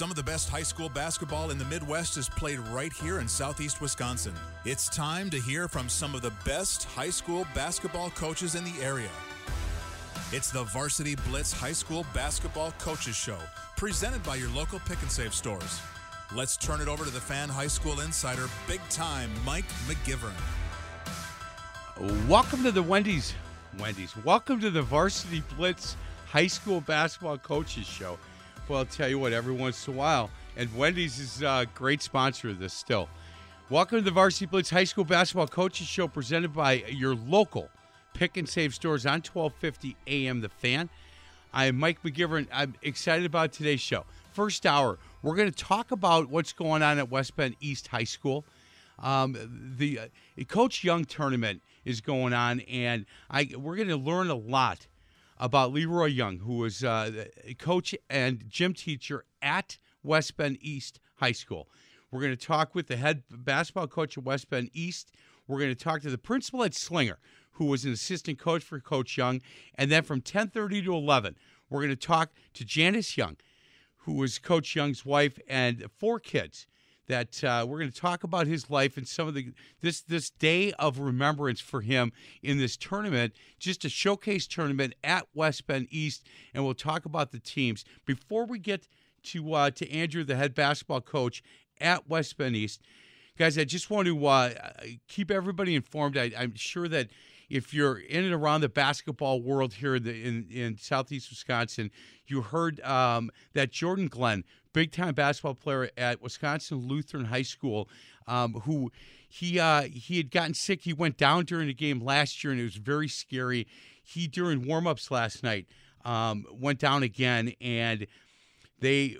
Some of the best high school basketball in the Midwest is played right here in southeast Wisconsin. It's time to hear from some of the best high school basketball coaches in the area. It's the Varsity Blitz High School Basketball Coaches Show, presented by your local pick and save stores. Let's turn it over to the fan high school insider, big time Mike McGivern. Welcome to the Wendy's. Wendy's. Welcome to the Varsity Blitz High School Basketball Coaches Show. Well, I'll tell you what, every once in a while, and Wendy's is a great sponsor of this still. Welcome to the Varsity Blitz High School Basketball Coaches Show presented by your local pick and save stores on 1250 AM The Fan. I'm Mike McGivern. I'm excited about today's show. First hour, we're going to talk about what's going on at West Bend East High School. Um, the uh, Coach Young tournament is going on, and I we're going to learn a lot about Leroy Young, who was uh, coach and gym teacher at West Bend East High School. We're going to talk with the head basketball coach at West Bend East. We're going to talk to the principal at Slinger, who was an assistant coach for Coach Young. And then from 10:30 to 11, we're going to talk to Janice Young, who was Coach Young's wife and four kids. That uh, we're going to talk about his life and some of the this this day of remembrance for him in this tournament, just a showcase tournament at West Bend East, and we'll talk about the teams before we get to uh, to Andrew, the head basketball coach at West Bend East. Guys, I just want to uh, keep everybody informed. I, I'm sure that if you're in and around the basketball world here in, the, in, in southeast Wisconsin, you heard um, that Jordan Glenn, big time basketball player at Wisconsin Lutheran High School, um, who he uh, he had gotten sick. He went down during the game last year, and it was very scary. He during warmups last night um, went down again, and they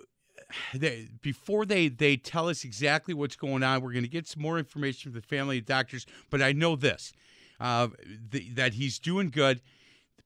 they, before they they tell us exactly what's going on, we're going to get some more information from the family and doctors. But I know this uh, the, that he's doing good.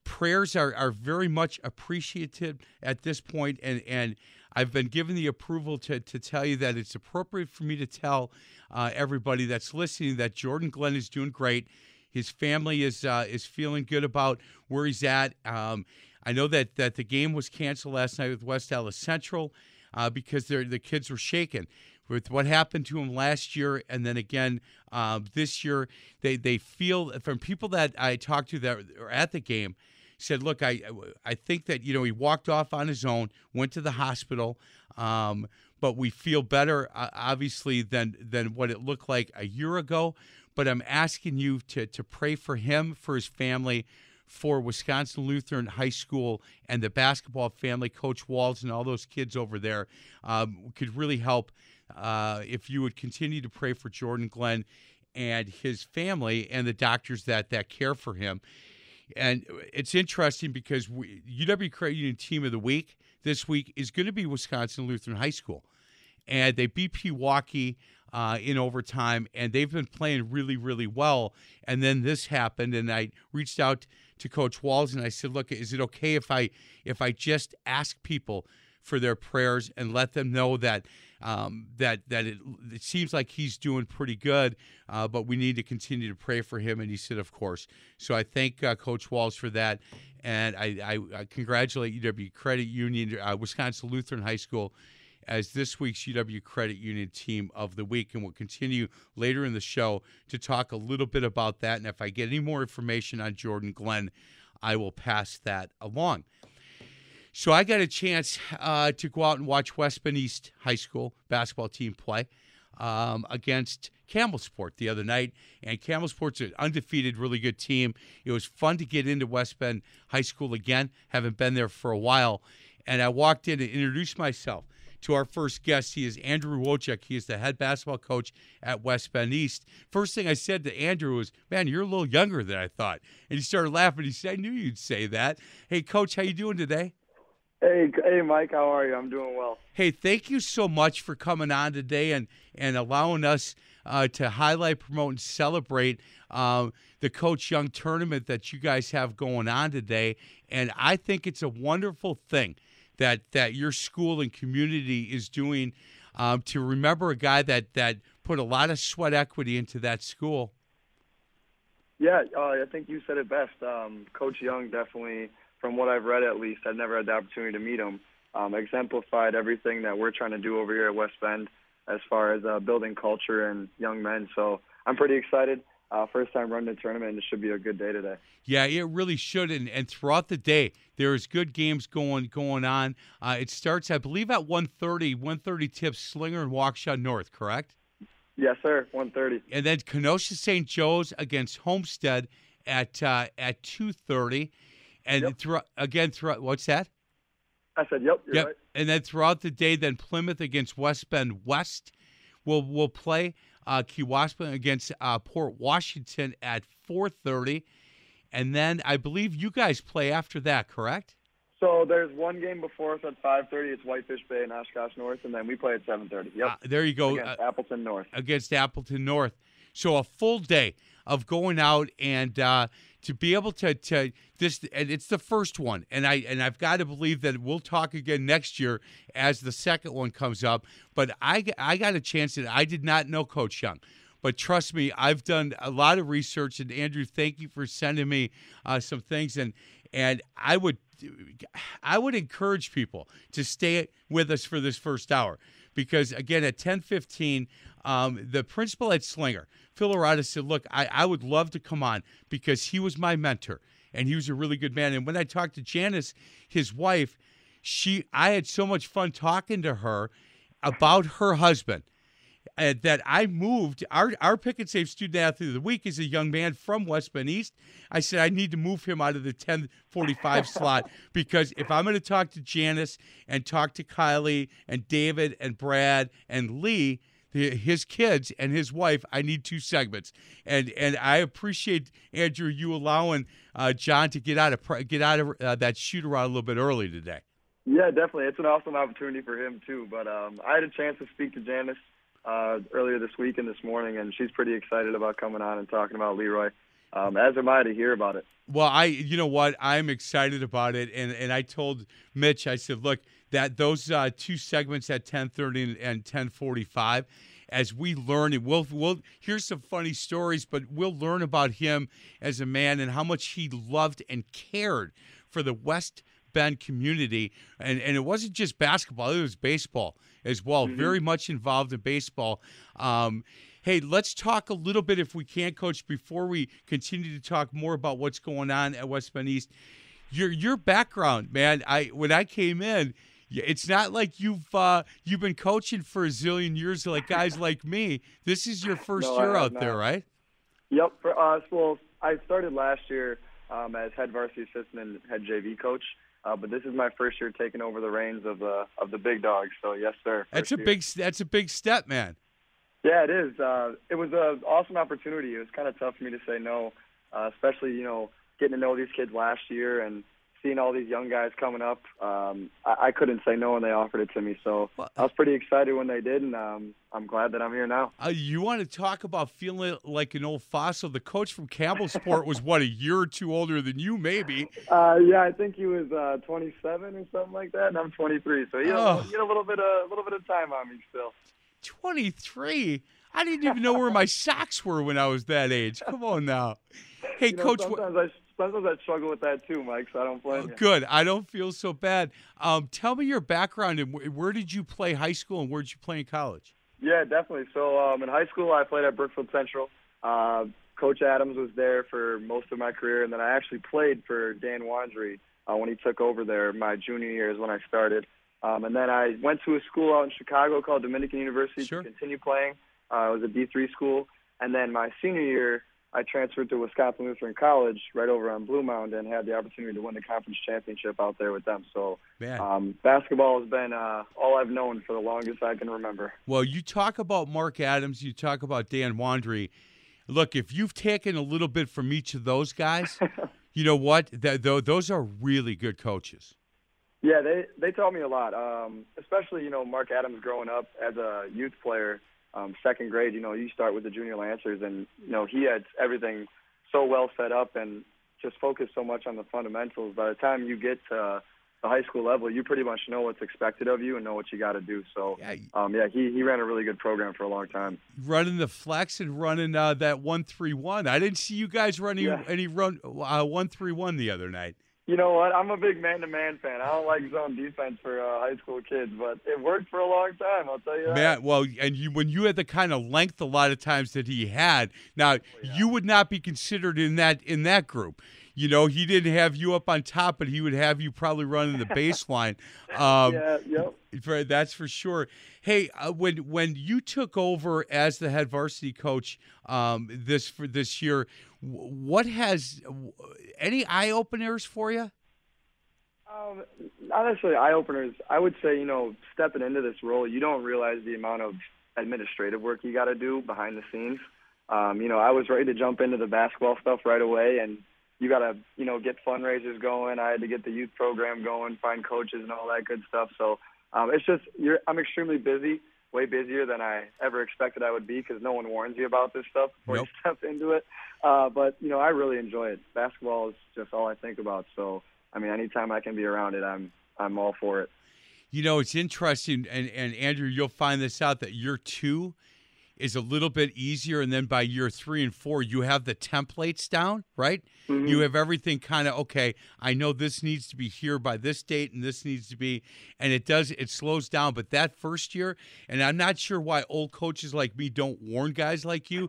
Prayers are, are very much appreciated at this point, and and I've been given the approval to to tell you that it's appropriate for me to tell uh, everybody that's listening that Jordan Glenn is doing great. His family is uh, is feeling good about where he's at. Um, I know that that the game was canceled last night with West Allis Central uh, because the kids were shaken with what happened to him last year, and then again um, this year. They they feel from people that I talked to that are at the game said, "Look, I I think that you know he walked off on his own, went to the hospital, um, but we feel better, uh, obviously, than than what it looked like a year ago. But I'm asking you to to pray for him, for his family." For Wisconsin Lutheran High School and the basketball family, Coach Walls and all those kids over there um, could really help uh, if you would continue to pray for Jordan Glenn and his family and the doctors that that care for him. And it's interesting because we, UW Credit Union Team of the Week this week is going to be Wisconsin Lutheran High School, and they beat Pewaukee uh, in overtime, and they've been playing really, really well. And then this happened, and I reached out to Coach Walls and I said, "Look, is it okay if I if I just ask people for their prayers and let them know that um, that that it, it, seems like he's doing pretty good, uh, but we need to continue to pray for him. And he said, of course. So I thank uh, Coach Walls for that, and I, I, I congratulate UW Credit Union, uh, Wisconsin Lutheran High School. As this week's UW Credit Union Team of the Week. And we'll continue later in the show to talk a little bit about that. And if I get any more information on Jordan Glenn, I will pass that along. So I got a chance uh, to go out and watch West Bend East High School basketball team play um, against Campbellsport the other night. And Campbellsport's an undefeated, really good team. It was fun to get into West Bend High School again. Haven't been there for a while. And I walked in and introduced myself to our first guest. He is Andrew Wojcik. He is the head basketball coach at West Bend East. First thing I said to Andrew was, "Man, you're a little younger than I thought." And he started laughing. He said, "I knew you'd say that." Hey, coach, how you doing today? Hey, hey, Mike, how are you? I'm doing well. Hey, thank you so much for coming on today and and allowing us uh, to highlight, promote, and celebrate uh, the Coach Young tournament that you guys have going on today. And I think it's a wonderful thing that that your school and community is doing um, to remember a guy that that put a lot of sweat equity into that school. Yeah, uh, I think you said it best. Um, Coach Young definitely from what I've read at least, I've never had the opportunity to meet him, um, exemplified everything that we're trying to do over here at West Bend as far as uh, building culture and young men. So I'm pretty excited. Uh, first time running the tournament, it should be a good day today. Yeah, it really should. And, and throughout the day, there's good games going going on. Uh, it starts, I believe, at 1.30. 1.30 tips Slinger and Waukesha North, correct? Yes, sir. 1.30. And then Kenosha St. Joe's against Homestead at uh, at 2.30. And yep. throughout, again, throughout, what's that? I said, yep, yep. Right. And then throughout the day, then Plymouth against West Bend West will will play uh, Kewaskum against uh, Port Washington at 4:30, and then I believe you guys play after that, correct? So there's one game before us at 5:30. It's Whitefish Bay and Oshkosh North, and then we play at 7:30. Yep. Uh, there you go. Against uh, Appleton North. Against Appleton North. So a full day of going out and uh, to be able to to this and it's the first one. And I and I've got to believe that we'll talk again next year as the second one comes up. But I I got a chance that I did not know coach Young. But trust me I've done a lot of research. And Andrew thank you for sending me uh, some things. And and I would I would encourage people to stay with us for this first hour because again at 10:15 um, the principal at Slinger Phil Arata said, Look, I, I would love to come on because he was my mentor and he was a really good man. And when I talked to Janice, his wife, she I had so much fun talking to her about her husband. Uh, that I moved our our pick and save student athlete of the week is a young man from West Bend East. I said I need to move him out of the 1045 slot because if I'm going to talk to Janice and talk to Kylie and David and Brad and Lee, his kids and his wife. I need two segments, and and I appreciate Andrew you allowing uh, John to get out of get out of uh, that shoot around a little bit early today. Yeah, definitely. It's an awesome opportunity for him too. But um, I had a chance to speak to Janice uh, earlier this week and this morning, and she's pretty excited about coming on and talking about Leroy. Um, as am I to hear about it. Well, I, you know what, I'm excited about it, and and I told Mitch, I said, look, that those uh, two segments at 10:30 and 10:45 as we learn and we'll we'll hear some funny stories but we'll learn about him as a man and how much he loved and cared for the West Bend community and and it wasn't just basketball it was baseball as well mm-hmm. very much involved in baseball um, Hey, let's talk a little bit, if we can, Coach, before we continue to talk more about what's going on at West Bend East. Your your background, man. I when I came in, it's not like you've uh, you've been coaching for a zillion years like guys like me. This is your first no, year out not. there, right? Yep. For us, well, I started last year um, as head varsity assistant and head JV coach. Uh, but this is my first year taking over the reins of the of the big dogs. So yes, sir. That's a year. big that's a big step, man. Yeah, it is. Uh, it was an awesome opportunity. It was kind of tough for me to say no, uh, especially you know getting to know these kids last year and seeing all these young guys coming up, um, I, I couldn't say no when they offered it to me. So Well- I was pretty excited when they did, and um, I'm glad that I'm here now. Uh, you want to talk about feeling like an old fossil? The coach from Campbellsport was what a year or two older than you, maybe. Uh, yeah, I think he was uh, 27 or something like that, and I'm 23. So he had, Oh. he had a little bit of a little bit of time on me still. Twenty three. I didn't even know where my socks were when I was that age. Come on now. Hey, You know, coach. sometimes I sometimes I struggle with that too, Mike. So I don't blame you. Good. I don't feel so bad. Um, tell me your background and wh- where did you play high school and where did you play in college? Yeah, definitely. So um, in high school, I played at Brookfield Central. Uh, Coach Adams was there for most of my career, and then I actually played for Dan Wandry uh, when he took over there. My junior year is when I started. Um, and then I went to a school out in Chicago called Dominican University Sure. to continue playing. Uh, it was a D3 school. And then my senior year, I transferred to Wisconsin Lutheran College right over on Blue Mound and had the opportunity to win the conference championship out there with them. So um, basketball has been uh, all I've known for the longest I can remember. Well, you talk about Mark Adams, you talk about Dan Wandry. Look, if you've taken a little bit from each of those guys, you know what? Th- th- those are really good coaches. Yeah, they they taught me a lot. Um, especially you know Mark Adams growing up as a youth player, um, second grade. You know you start with the junior lancers, and you know he had everything so well set up and just focused so much on the fundamentals. By the time you get to the high school level, you pretty much know what's expected of you and know what you got to do. So Yeah. um, yeah, he he ran a really good program for a long time. Running the flex and running uh, that one three one. I didn't see you guys running Yeah. any run uh, one three one the other night. You know what? I'm a big man-to-man fan. I don't like zone defense for uh, high school kids, but it worked for a long time. I'll tell you that. Man, well, and you when you had the kind of length a lot of times that he had, now you would not be considered in that in that group. You know, he didn't have you up on top, but he would have you probably running the baseline. Um, yeah, yep. for, that's for sure. Hey, uh, when when you took over as the head varsity coach um, this for this year, what has any eye openers for you? Um, not necessarily eye openers. I would say, you know, stepping into this role, you don't realize the amount of administrative work you got to do behind the scenes. Um, you know, I was ready to jump into the basketball stuff right away, and you got to, you know, get fundraisers going. I had to get the youth program going, find coaches, and all that good stuff. So um, it's just, you're, I'm extremely busy, way busier than I ever expected I would be, because no one warns you about this stuff before Nope. you step into it. Uh, but you know, I really enjoy it. Basketball is just all I think about. So I mean, anytime I can be around it, I'm I'm all for it. You know, it's interesting, and, and Andrew, you'll find this out that you're two is a little bit easier, and then by year three and four, you have the templates down, right? Mm-hmm. You have everything kind of okay. I know this needs to be here by this date, and this needs to be, and it does. It slows down, but that first year, and I'm not sure why old coaches like me don't warn guys like you,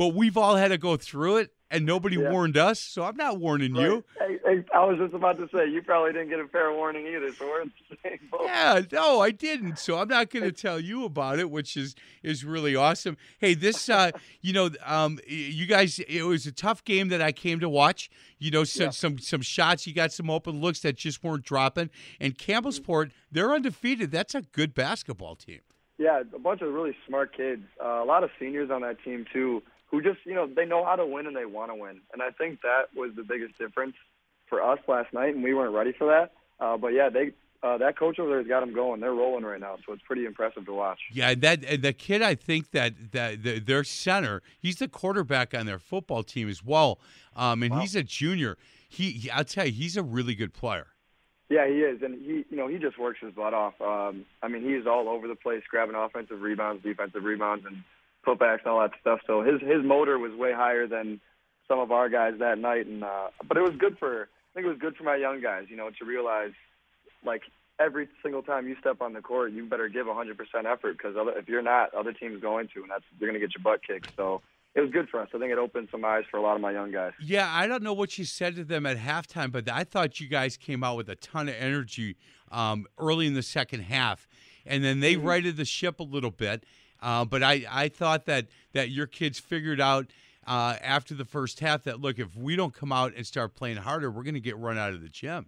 but we've all had to go through it, and nobody Yeah. warned us, so I'm not warning you. Hey, hey, I was just about to say you probably didn't get a fair warning either, so we're in the same boat. Yeah, no, I didn't. So I'm not going to tell you about it, which is is really awesome. Hey, this, uh, you know, um, you guys, it was a tough game that I came to watch. You know, some some some shots, you got some open looks that just weren't dropping. And Campbellsport, they're undefeated. That's a good basketball team. Yeah, a bunch of really smart kids. Uh, a lot of seniors on that team too, who just you know they know how to win and they want to win. And I think that was the biggest difference for us last night, and we weren't ready for that. Uh, but yeah, they uh, that coach over there's got them going. They're rolling right now, so it's pretty impressive to watch. Yeah, that the kid, I think that that the, their center, he's the quarterback on their football team as well, um, and he's a junior. He, he, I'll tell you, he's a really good player. Yeah, he is, and he, you know, he just works his butt off. Um, I mean, he's all over the place, grabbing offensive rebounds, defensive rebounds, and putbacks and all that stuff. So his his motor was way higher than some of our guys that night, and uh, but it was good for. I think it was good for my young guys, you know, to realize, like every single time you step on the court, you better give 100% effort because if you're not, other teams going to, and that's you're going to get your butt kicked. So it was good for us. I think it opened some eyes for a lot of my young guys. Yeah, I don't know what you said to them at halftime, but I thought you guys came out with a ton of energy um, early in the second half, and then they righted the ship a little bit. Uh, but I, I thought that that your kids figured out uh, after the first half that look, if we don't come out and start playing harder, we're going to get run out of the gym.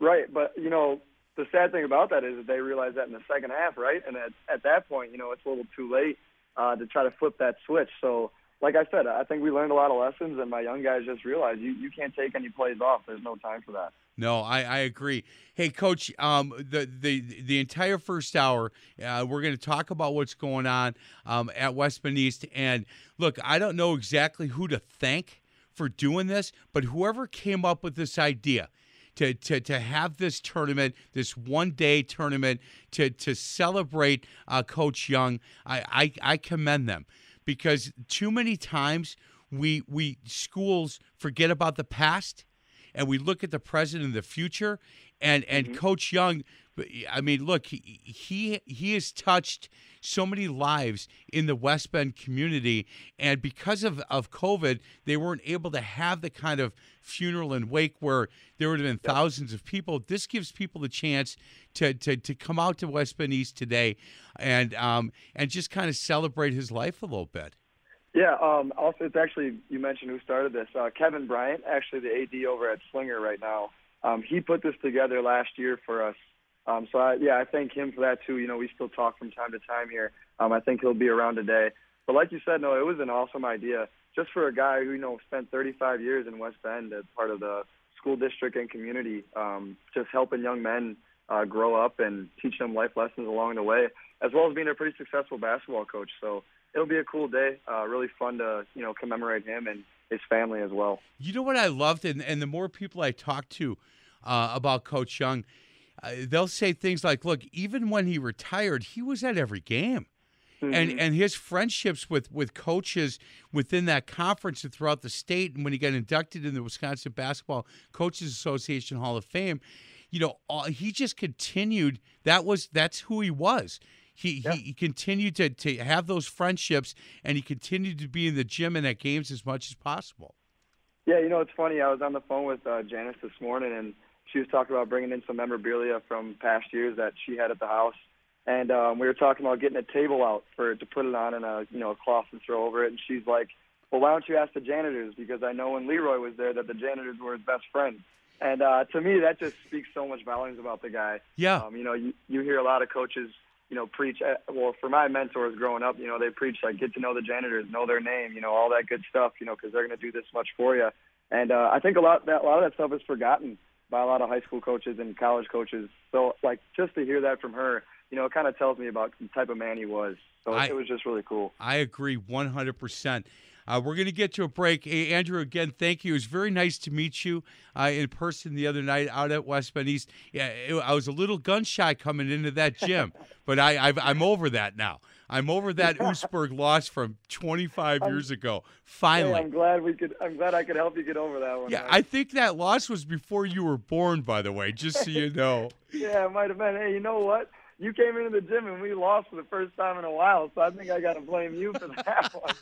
Right, but you know the sad thing about that is that they realized that in the second half, right? And at at that point, you know, it's a little too late uh, to try to flip that switch. So like I said, I think we learned a lot of lessons, and my young guys just realized you you can't take any plays off. There's no time for that. No, I, I agree. Hey, Coach, um, the the the entire first hour, uh, we're going to talk about what's going on um, at West East. And look, I don't know exactly who to thank for doing this, but whoever came up with this idea to to, to have this tournament, this one day tournament, to to celebrate uh, Coach Young, I, I I commend them because too many times we we schools forget about the past and we look at the present and the future and and Mm-hmm. coach young i mean look he, he he has touched so many lives in the west bend community and because of of covid they weren't able to have the kind of funeral and wake where there would have been thousands of people this gives people the chance to to, to come out to west bend east today and um and just kind of celebrate his life a little bit Yeah. Um, also, it's actually you mentioned who started this. Uh, Kevin Bryant, actually the AD over at Slinger right now. Um, he put this together last year for us. Um, so I, yeah, I thank him for that too. You know, we still talk from time to time here. Um, I think he'll be around today. But like you said, no, it was an awesome idea just for a guy who you know spent 35 years in West Bend as part of the school district and community, um, just helping young men uh, grow up and teach them life lessons along the way, as well as being a pretty successful basketball coach. So it'll be a cool day. Uh, really fun to you know commemorate him and his family as well. You know what I loved, and, and the more people I talk to uh, about Coach Young, uh, they'll say things like, "Look, even when he retired, he was at every game." And and his friendships with with coaches within that conference and throughout the state, and when he got inducted in the Wisconsin Basketball Coaches Association Hall of Fame, you know, all, he just continued. That was that's who he was. He, he, he continued to, to have those friendships, and he continued to be in the gym and at games as much as possible. Yeah, you know it's funny. I was on the phone with uh, Janice this morning, and she was talking about bringing in some memorabilia from past years that she had at the house. And um, we were talking about getting a table out for to put it on and a you know a cloth and throw over it. And she's like, "Well, why don't you ask the janitors? Because I know when Leroy was there that the janitors were his best friends." And uh, to me, that just speaks so much volumes about the guy. Yeah. Um, you know, you you hear a lot of coaches, you know, preach. uh, Well, for my mentors growing up, you know, they preach like get to know the janitors, know their name, you know, all that good stuff, you know, because they're going to do this much for you. And uh, I think a lot that a lot of that stuff is forgotten by a lot of high school coaches and college coaches. So, like, just to hear that from her, you know, it kind of tells me about the type of man he was. So I- it was just really cool. I agree 100%. Uh, we're going to get to a break. Hey, Andrew, again, thank you. It was very nice to meet you uh, in person the other night out at West Bend East. Yeah, it, I was a little gun shy coming into that gym, but I, I've, I'm over that now. I'm over that Oostburg loss from 25 years ago. Hey, Finally. I'm glad we could. I'm glad I could help you get over that one. yeah, man. I think that loss was before you were born, by the way, just so you know. Yeah, it might have been. Hey, you know what? You came into the gym and we lost for the first time in a while, so I think I got to blame you for that one.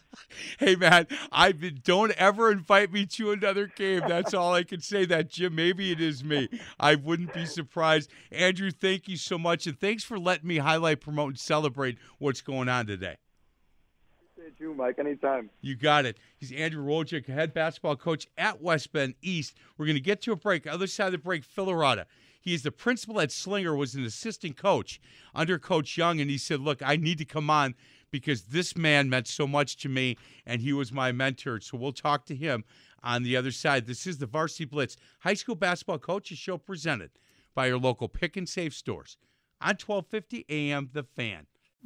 Hey man, I don't ever invite me to another game. That's all I can say. That Jim, maybe it is me. I wouldn't be surprised. Andrew, thank you so much, and thanks for letting me highlight, promote, and celebrate what's going on today. Appreciate you, Mike. Anytime. You got it. He's Andrew Wojcik, head basketball coach at West Bend East. We're going to get to a break. Other side of the break, Phil Arata. He is the principal at Slinger, was an assistant coach under Coach Young, and he said, "Look, I need to come on because this man meant so much to me, and he was my mentor." So we'll talk to him on the other side. This is the Varsity Blitz High School Basketball Coaches Show presented by your local pick and save stores on 1250 AM The Fan.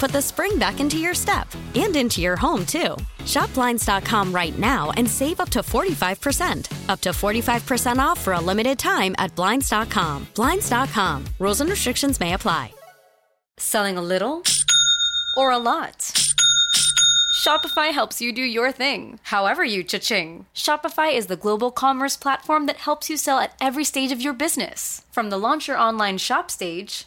put the spring back into your step and into your home, too. Shop Blinds.com right now and save up to 45%. Up to 45% off for a limited time at Blinds.com. Blinds.com. Rules and restrictions may apply. Selling a little or a lot? Shopify helps you do your thing, however you cha-ching. Shopify is the global commerce platform that helps you sell at every stage of your business. From the launch your online shop stage,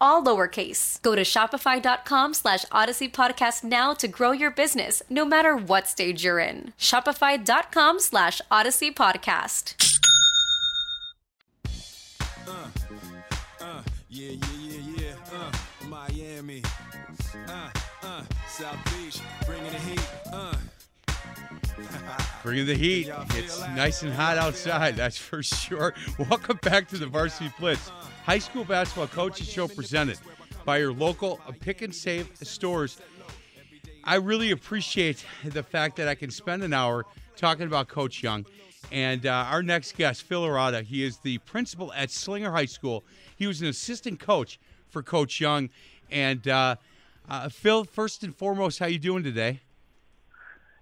all lowercase. Go to shopify.com slash odyssey podcast now to grow your business, no matter what stage you're in. Shopify.com slash odyssey podcast. Yeah, yeah, yeah, yeah. Uh, Miami. Uh, uh, South Beach. Bringing the heat. Uh. Bringing the heat. It's nice and hot outside, that's for sure. Welcome back to the Varsity Blitz, high school basketball coaches show presented by your local pick and save stores. I really appreciate the fact that I can spend an hour talking about Coach Young. And uh, our next guest, Phil Arata, he is the principal at Slinger High School. He was an assistant coach for Coach Young. And uh, uh, Phil, first and foremost, how you doing today?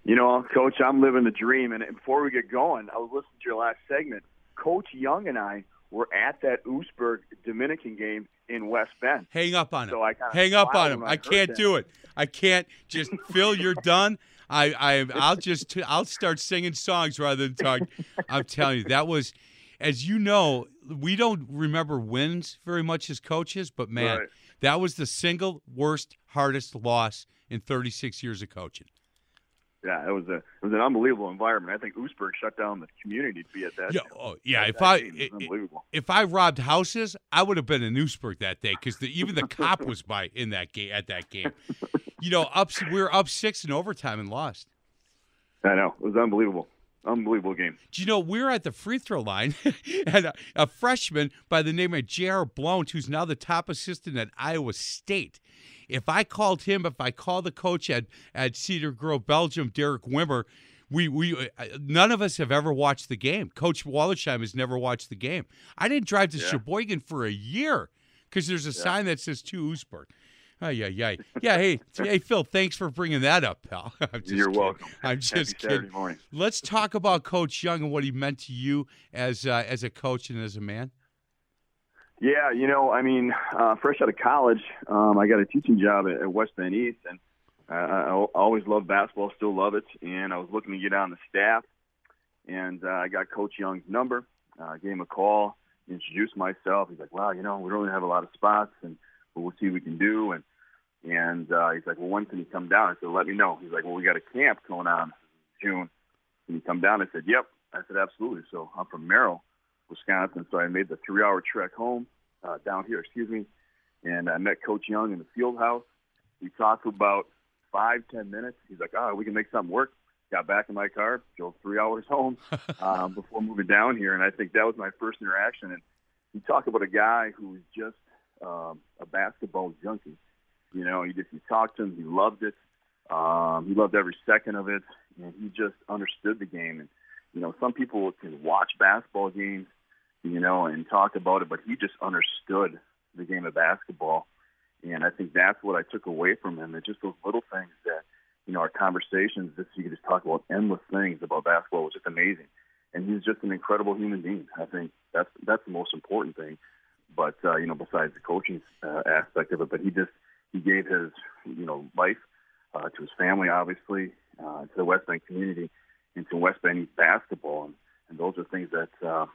You know, Coach, I'm living the dream. And before we get going, I was listening to your last segment. Coach Young and I were at that Oostburg Dominican game in West Bend. Hang up on him. So I Hang up on him. I I can't that. do it. I can't just Phil. You're done. I, I I'll just I'll start singing songs rather than talk. I'm telling you that was, as you know, we don't remember wins very much as coaches, but man, Right. that was the single worst, hardest loss in 36 years of coaching. Yeah, it was a it was an unbelievable environment. I think Oostburg shut down the community to be at that. Yeah, oh, yeah. If I. It was i- i- unbelievable. if I robbed houses, I would have been in Oostburg that day because even the cop was by in that game at that game. You know, up we were up six in overtime and lost. I know it was unbelievable, unbelievable game. Do you know we're at the free throw line, and a, a freshman by the name of J.R. Blount, who's now the top assistant at Iowa State. If I called him, if I called the coach at, at Cedar Grove, Belgium, Derek Wimmer, we we uh, none of us have ever watched the game. Coach Wallersheim has never watched the game. I didn't drive to Yeah. Sheboygan for a year because there's a sign that says to Oostburg. Oh yeah, yeah, yeah. Hey, hey, Phil, thanks for bringing that up, pal. I'm just You're kidding. welcome. I'm Happy just Saturday kidding. morning. Let's talk about Coach Young and what he meant to you as uh, as a coach and as a man. Yeah, you know, I mean, uh, fresh out of college, um, I got a teaching job at, at West Bend East, and uh, I I always loved basketball, still love it. And I was looking to get on the staff, and uh, I got Coach Young's number, uh, gave him a call, introduced myself. He's like, "Wow, you know, we don't really have a lot of spots, and but we'll see what we can do." And and uh, he's like, "Well, when can you come down?" I said, "Let me know." He's like, "Well, we got a camp going on in June. Can you come down?" I said, "Yep." I said, "Absolutely." So I'm from Merrill, Wisconsin, so I made the three-hour trek home uh, down here, excuse me, and I met Coach Young in the field house. We talked for about five, ten minutes. He's like, "Oh, we can make something work." Got back in my car, drove three hours home um, before moving down here, and I think that was my first interaction. And you talk about a guy who was just um, a basketball junkie. You know, he just he talked to him. He loved it. Um, he loved every second of it, and he just understood the game. And you know, some people can watch basketball games, you know, and talk about it, but he just understood the game of basketball. And I think that's what I took away from him. And just those little things that, you know, our conversations, just you could just talk about endless things about basketball was just amazing. And he's just an incredible human being. I think that's that's the most important thing. But uh, you know, besides the coaching uh, aspect of it, but he just he gave his you know life uh, to his family, obviously, uh, to the West Bend community, and to West Bend basketball, and, and those are things that uh,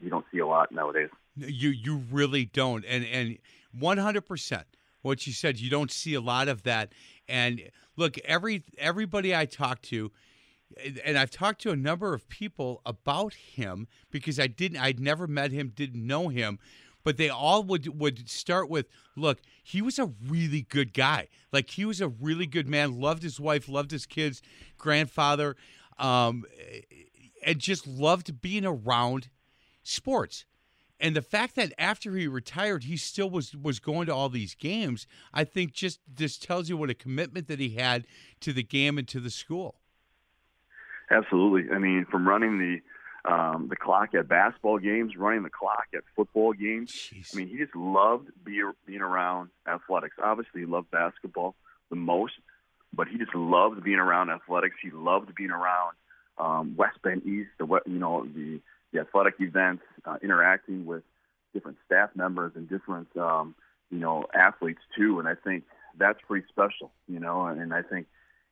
you don't see a lot nowadays. You you really don't, and and one hundred percent what you said. You don't see a lot of that. And look, every everybody I talk to, and I've talked to a number of people about him because I didn't, I'd never met him, didn't know him, but they all would would start with, "Look, he was a really good guy. Like he was a really good man. Loved his wife, loved his kids, grandfather, um, and just loved being around sports." And the fact that after he retired, he still was was going to all these games, I think just this tells you what a commitment that he had to the game and to the school. Absolutely. I mean, from running the um, the clock at basketball games, running the clock at football games. Jeez. I mean, he just loved be, being around athletics. Obviously, he loved basketball the most, but he just loved being around athletics. He loved being around um, West Bend East, the you know the the athletic events, uh, interacting with different staff members and different um, you know athletes too. And I think that's pretty special, you know. And I think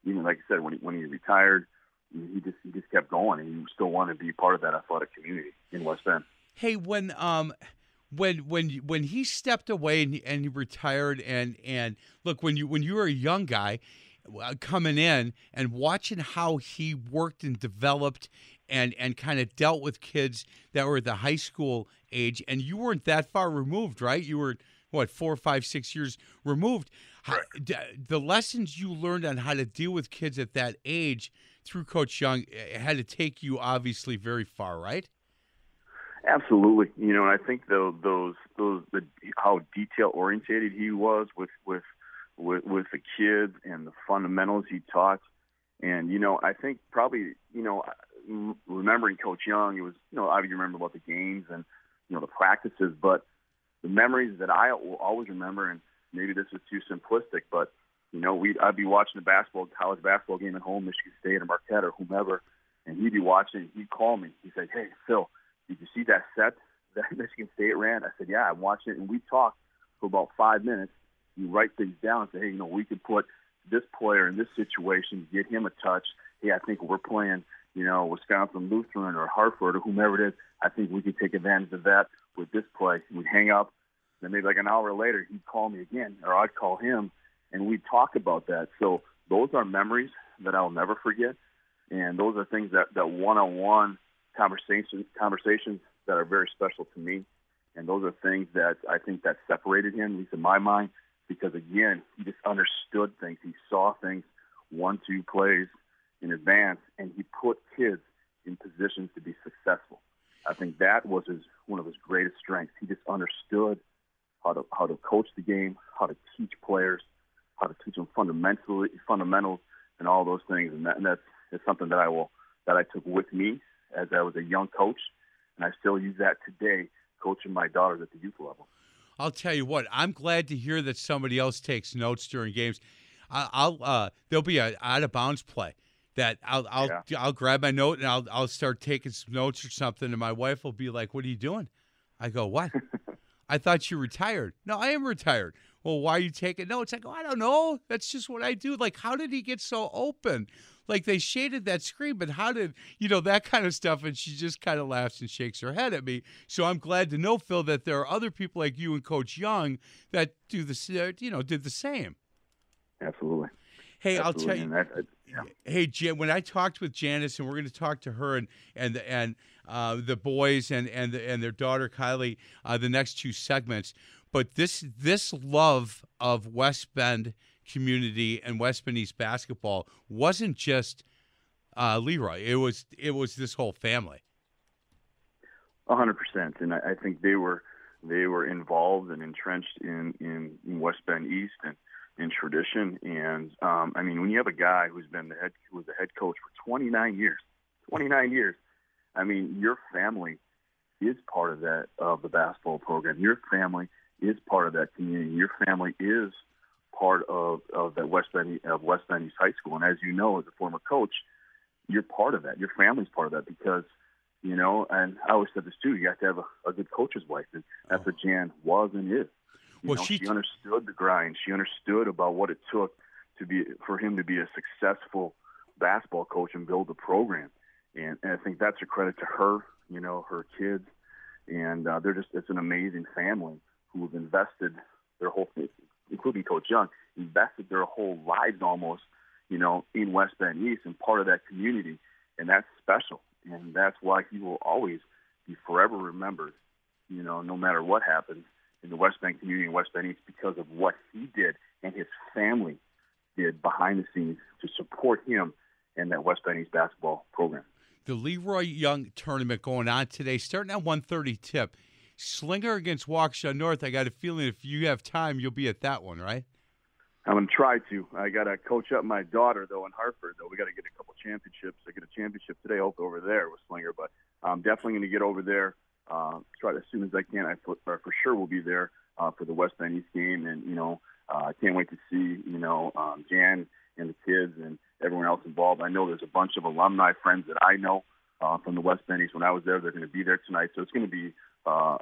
even like I said, when he, when he retired he just he just kept going and he still wanted to be part of that athletic community in West Bend. Hey, when um when when when he stepped away and, and he retired and and look when you when you were a young guy uh, coming in and watching how he worked and developed and and kind of dealt with kids that were the high school age and you weren't that far removed right? You were what four five six years removed. How, the lessons you learned on how to deal with kids at that age through Coach Young eh, had to take you obviously very far, right? Absolutely. You know, and I think those those those the how detail orientated he was with with with with the kids and the fundamentals he taught. And you know, I think probably you know uh, remembering Coach Young, it was you know obviously remember about the games and you know the practices, but the memories that I will always remember, and maybe this is too simplistic, but you know, we I'd be watching a basketball college basketball game at home, Michigan State or Marquette or whomever, and he'd be watching. He'd call me. He'd say, "Hey, Phil, did you see that set that Michigan State ran?" I said, "Yeah, I'm watching it." And we talked for about five minutes. You write things down and say, "Hey, you know, we could put this player in this situation, get him a touch. Hey, I think we're playing, you know, Wisconsin Lutheran or Hartford or whomever it is. I think we could take advantage of that with this play." We'd hang up. Then maybe like an hour later, he'd call me again, or I'd call him and we talk about that. So those are memories that I'll never forget, and those are things that that one-on-one conversations conversations that are very special to me, and those are things that I think that separated him, at least in my mind, because again, he just understood things. He saw things one, two plays in advance, and he put kids in positions to be successful. I think that was his one of his greatest strengths. He just understood how to how to coach the game, how to teach players, how to teach them fundamentally fundamentals and all those things. And, that, and that's, that's something that I will that I took with me as I was a young coach, and I still use that today, coaching my daughters at the youth level. I'll tell you what. I'm glad to hear that somebody else takes notes during games. I'll uh, there'll be a out of bounds play that I'll I'll yeah. I'll grab my note and I'll I'll start taking some notes or something, and my wife will be like, "What are you doing?" I go, "What?" I thought you retired. No, I am retired well, why are you taking notes? I go, I don't know. That's just what I do. Like, how did he get so open? Like they shaded that screen, but how did you know that kind of stuff? And she just kind of laughs and shakes her head at me. So I'm glad to know, Phil, that there are other people like you and Coach Young that do the you know did the same. Absolutely. Hey, Absolutely. I'll tell you. That, yeah. Hey, Jan, when I talked with Janice, and we're going to talk to her and and and uh, the boys and and the, and their daughter Kylie, uh, the next two segments. But this this love of West Bend community and West Bend East basketball wasn't just uh, Leroy. It was it was this whole family. A hundred percent, and I, I think they were they were involved and entrenched in, in, West Bend East, and in tradition. And um, I mean, when you have a guy who's been the head who was the head coach for 29 years, 29 years. I mean, your family is part of that of the basketball program. Your family is part of that community. Your family is part of of that West Bend of West Bend East High School. And as you know, as a former coach, you're part of that. Your family's part of that because you know. And I always said this too. You have to have a, a good coach's wife, and that's what Jan was and is. You Well, know, she- she understood the grind. She understood about what it took to be for him to be a successful basketball coach and build a program. And, and I think that's a credit to her, you know, her kids, and uh, they're just it's an amazing family who have invested their whole, including Coach Young, invested their whole lives almost, you know, in West Bend East and part of that community, and that's special, and that's why he will always be forever remembered, you know, no matter what happens in the West Bend community in West Bend East because of what he did and his family did behind the scenes to support him and that West Bend East basketball program. The Leroy Young tournament going on today, starting at 1.30 tip. Slinger against Waukesha North. I got a feeling if you have time, you'll be at that one, right? I'm gonna try to. I gotta coach up my daughter though in Hartford. Though we got to get a couple championships. I get a championship today, hope over there with Slinger. But I'm definitely gonna get over there. Uh, try to as soon as I can. I for, for sure will be there uh, for the West Bend East game, and you know uh, I can't wait to see you know um, Jan and the kids and everyone else involved. I know there's a bunch of alumni friends that I know uh, from the West Bend East. When I was there, they're going to be there tonight, so it's going to be uh,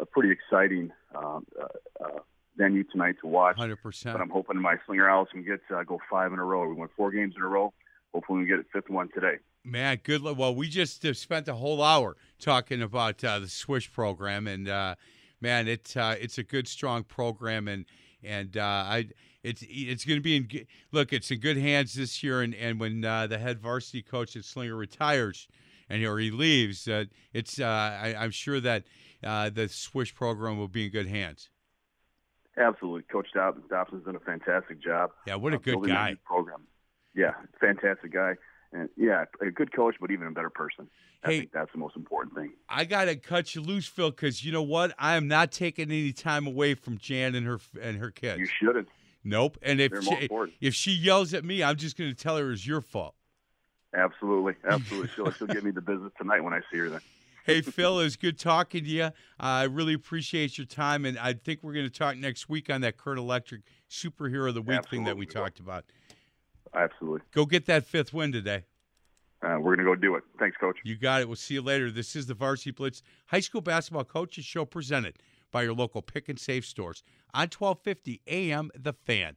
a, pretty exciting um, uh, uh, venue tonight to watch. Hundred percent. But I'm hoping my Slinger Owls can get uh, go five in a row. We won four games in a row. Hopefully, we get a fifth one today. Man, good luck. Well, we just uh, spent a whole hour talking about uh, the Swish program, and uh, man, it's uh, it's a good, strong program, and and uh, I it's it's going to be in look, it's in good hands this year, and and when uh, the head varsity coach at Slinger retires, and or he leaves, uh, it's uh, I, I'm sure that uh, the Swish program will be in good hands. Absolutely, Coach Dobson, Dobson's done a fantastic job. Yeah, what a good guy. Program. Yeah, fantastic guy, and yeah, a good coach, but even a better person. I Hey. think that's the most important thing. I gotta cut you loose, Phil, because you know what? I am not taking any time away from Jan and her and her kids. You shouldn't. Nope. And if she, if she yells at me, I'm just going to tell her it's your fault. Absolutely, absolutely. she'll she'll give me the business tonight when I see her. Then. Hey, Phil, it's good talking to you. I really appreciate your time, and I think we're going to talk next week on that Kurt Electric Superhero of the Week thing that we Absolutely, talked about. Absolutely, Go get that fifth win today. uh, we're gonna go do it. Thanks, Coach. You got it. We'll see you later. This is the Varsity Blitz High School Basketball Coaches Show presented by your local pick and save stores on 1250 AM The Fan.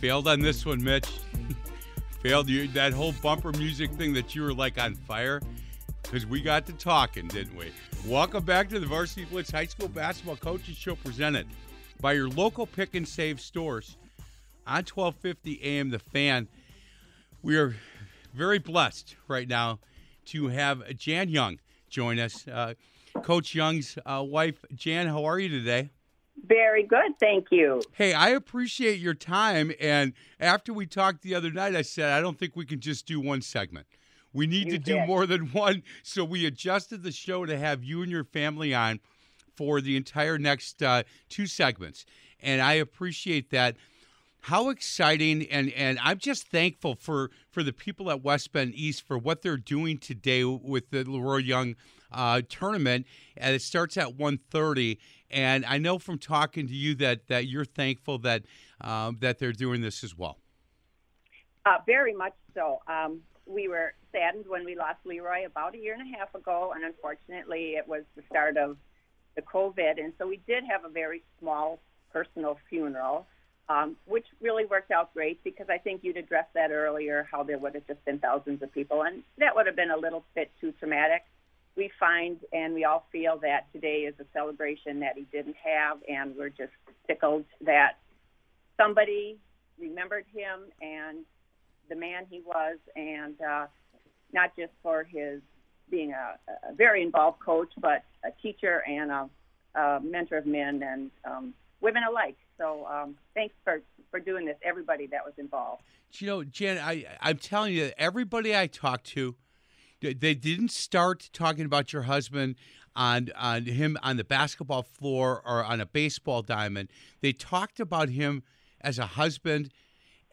Failed on this one, Mitch. Failed you that whole bumper music thing that you were like on fire because we got to talking, didn't we? Welcome back to the Varsity Blitz High School Basketball Coaches Show presented by your local pick and save stores on 1250 AM The Fan. We are very blessed right now to have Jan Young join us. Uh, Coach Young's uh, wife, Jan, how are you today? Very good, thank you. Hey, I appreciate your time. And after we talked the other night, I said, I don't think we can just do one segment. We need You to do more than one. So we adjusted the show to have you and your family on for the entire next uh, two segments. And I appreciate that. How exciting and and I'm just thankful for for the people at West Bend East for what they're doing today with the Leroy Young uh, tournament. And it starts at 1:30. And I know from talking to you that that you're thankful that um, that they're doing this as well. Uh, very much so. Um, we were saddened when we lost Leroy about a year and a half ago, and unfortunately, it was the start of the COVID. And so we did have a very small personal funeral. um, which really worked out great because I think you'd addressed that earlier, how there would have just been thousands of people, and that would have been a little bit too traumatic. We find and we all feel that today is a celebration that he didn't have, and we're just tickled that somebody remembered him and the man he was, and uh, not just for his being a, a very involved coach, but a teacher and a, a mentor of men and um, women alike. So um, thanks for, for doing this, everybody that was involved. You know, Jen, I, I'm telling you, everybody I talked to, they didn't start talking about your husband on on him on the basketball floor or on a baseball diamond. They talked about him as a husband